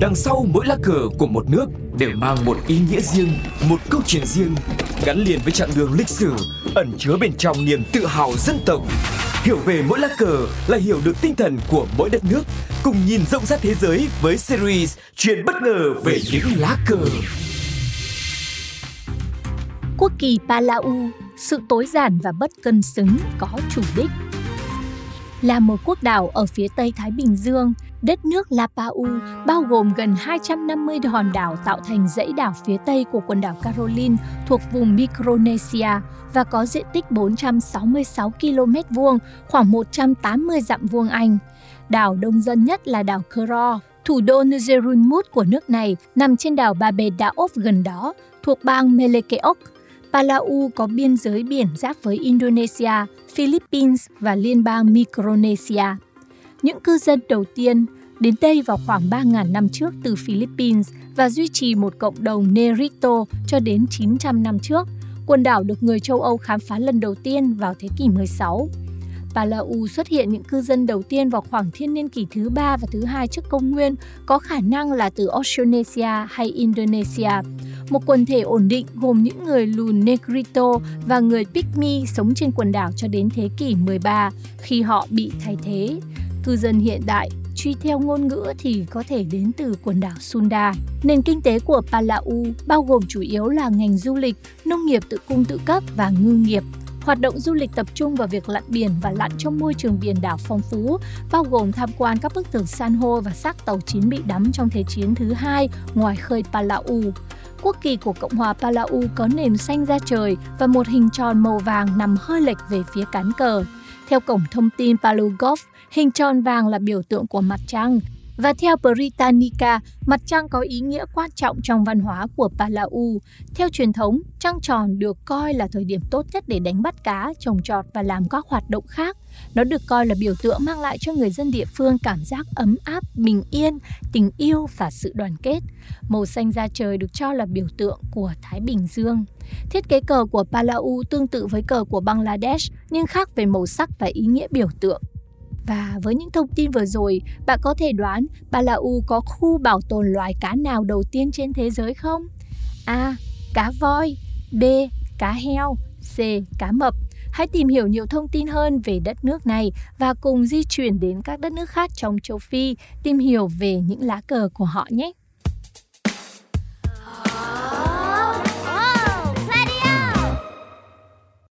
Đằng sau mỗi lá cờ của một nước đều mang một ý nghĩa riêng, một câu chuyện riêng, gắn liền với chặng đường lịch sử, ẩn chứa bên trong niềm tự hào dân tộc. Hiểu về mỗi lá cờ là hiểu được tinh thần của mỗi đất nước, cùng nhìn rộng rãi thế giới với series Chuyện bất ngờ về những lá cờ. Quốc kỳ Palau, sự tối giản và bất cân xứng có chủ đích. Là một quốc đảo ở phía tây Thái Bình Dương, đất nước Lapau bao gồm gần 250 hòn đảo tạo thành dãy đảo phía tây của quần đảo Caroline thuộc vùng Micronesia và có diện tích 466 km vuông, khoảng 180 dặm vuông Anh. Đảo đông dân nhất là đảo Kro, thủ đô Nuzerunmut của nước này nằm trên đảo Babedaof gần đó, thuộc bang Melekeok. Palau có biên giới biển giáp với Indonesia, Philippines và liên bang Micronesia. Những cư dân đầu tiên đến đây vào khoảng 3.000 năm trước từ Philippines và duy trì một cộng đồng Nerito cho đến 900 năm trước. Quần đảo được người châu Âu khám phá lần đầu tiên vào thế kỷ 16. Palau xuất hiện những cư dân đầu tiên vào khoảng thiên niên kỷ thứ ba và thứ hai trước công nguyên, có khả năng là từ Australia hay Indonesia. Một quần thể ổn định gồm những người lùn Negrito và người Pygmy sống trên quần đảo cho đến thế kỷ 13 khi họ bị thay thế. Cư dân hiện đại truy theo ngôn ngữ thì có thể đến từ quần đảo Sunda. Nền kinh tế của Palau bao gồm chủ yếu là ngành du lịch, nông nghiệp tự cung tự cấp và ngư nghiệp. Hoạt động du lịch tập trung vào việc lặn biển và lặn trong môi trường biển đảo phong phú, bao gồm tham quan các bức tường san hô và xác tàu chiến bị đắm trong Thế chiến thứ hai ngoài khơi Palau. Quốc kỳ của Cộng hòa Palau có nền xanh da trời và một hình tròn màu vàng nằm hơi lệch về phía cán cờ. Theo cổng thông tin Palugov, hình tròn vàng là biểu tượng của mặt trăng. Và theo Britannica, mặt trăng có ý nghĩa quan trọng trong văn hóa của Palau. Theo truyền thống, trăng tròn được coi là thời điểm tốt nhất để đánh bắt cá, trồng trọt và làm các hoạt động khác. Nó được coi là biểu tượng mang lại cho người dân địa phương cảm giác ấm áp, bình yên, tình yêu và sự đoàn kết. Màu xanh da trời được cho là biểu tượng của Thái Bình Dương. Thiết kế cờ của Palau tương tự với cờ của Bangladesh nhưng khác về màu sắc và ý nghĩa biểu tượng. Và với những thông tin vừa rồi, bạn có thể đoán Palau có khu bảo tồn loài cá nào đầu tiên trên thế giới không? A. Cá voi B. Cá heo C. Cá mập Hãy tìm hiểu nhiều thông tin hơn về đất nước này và cùng di chuyển đến các đất nước khác trong châu Phi, tìm hiểu về những lá cờ của họ nhé.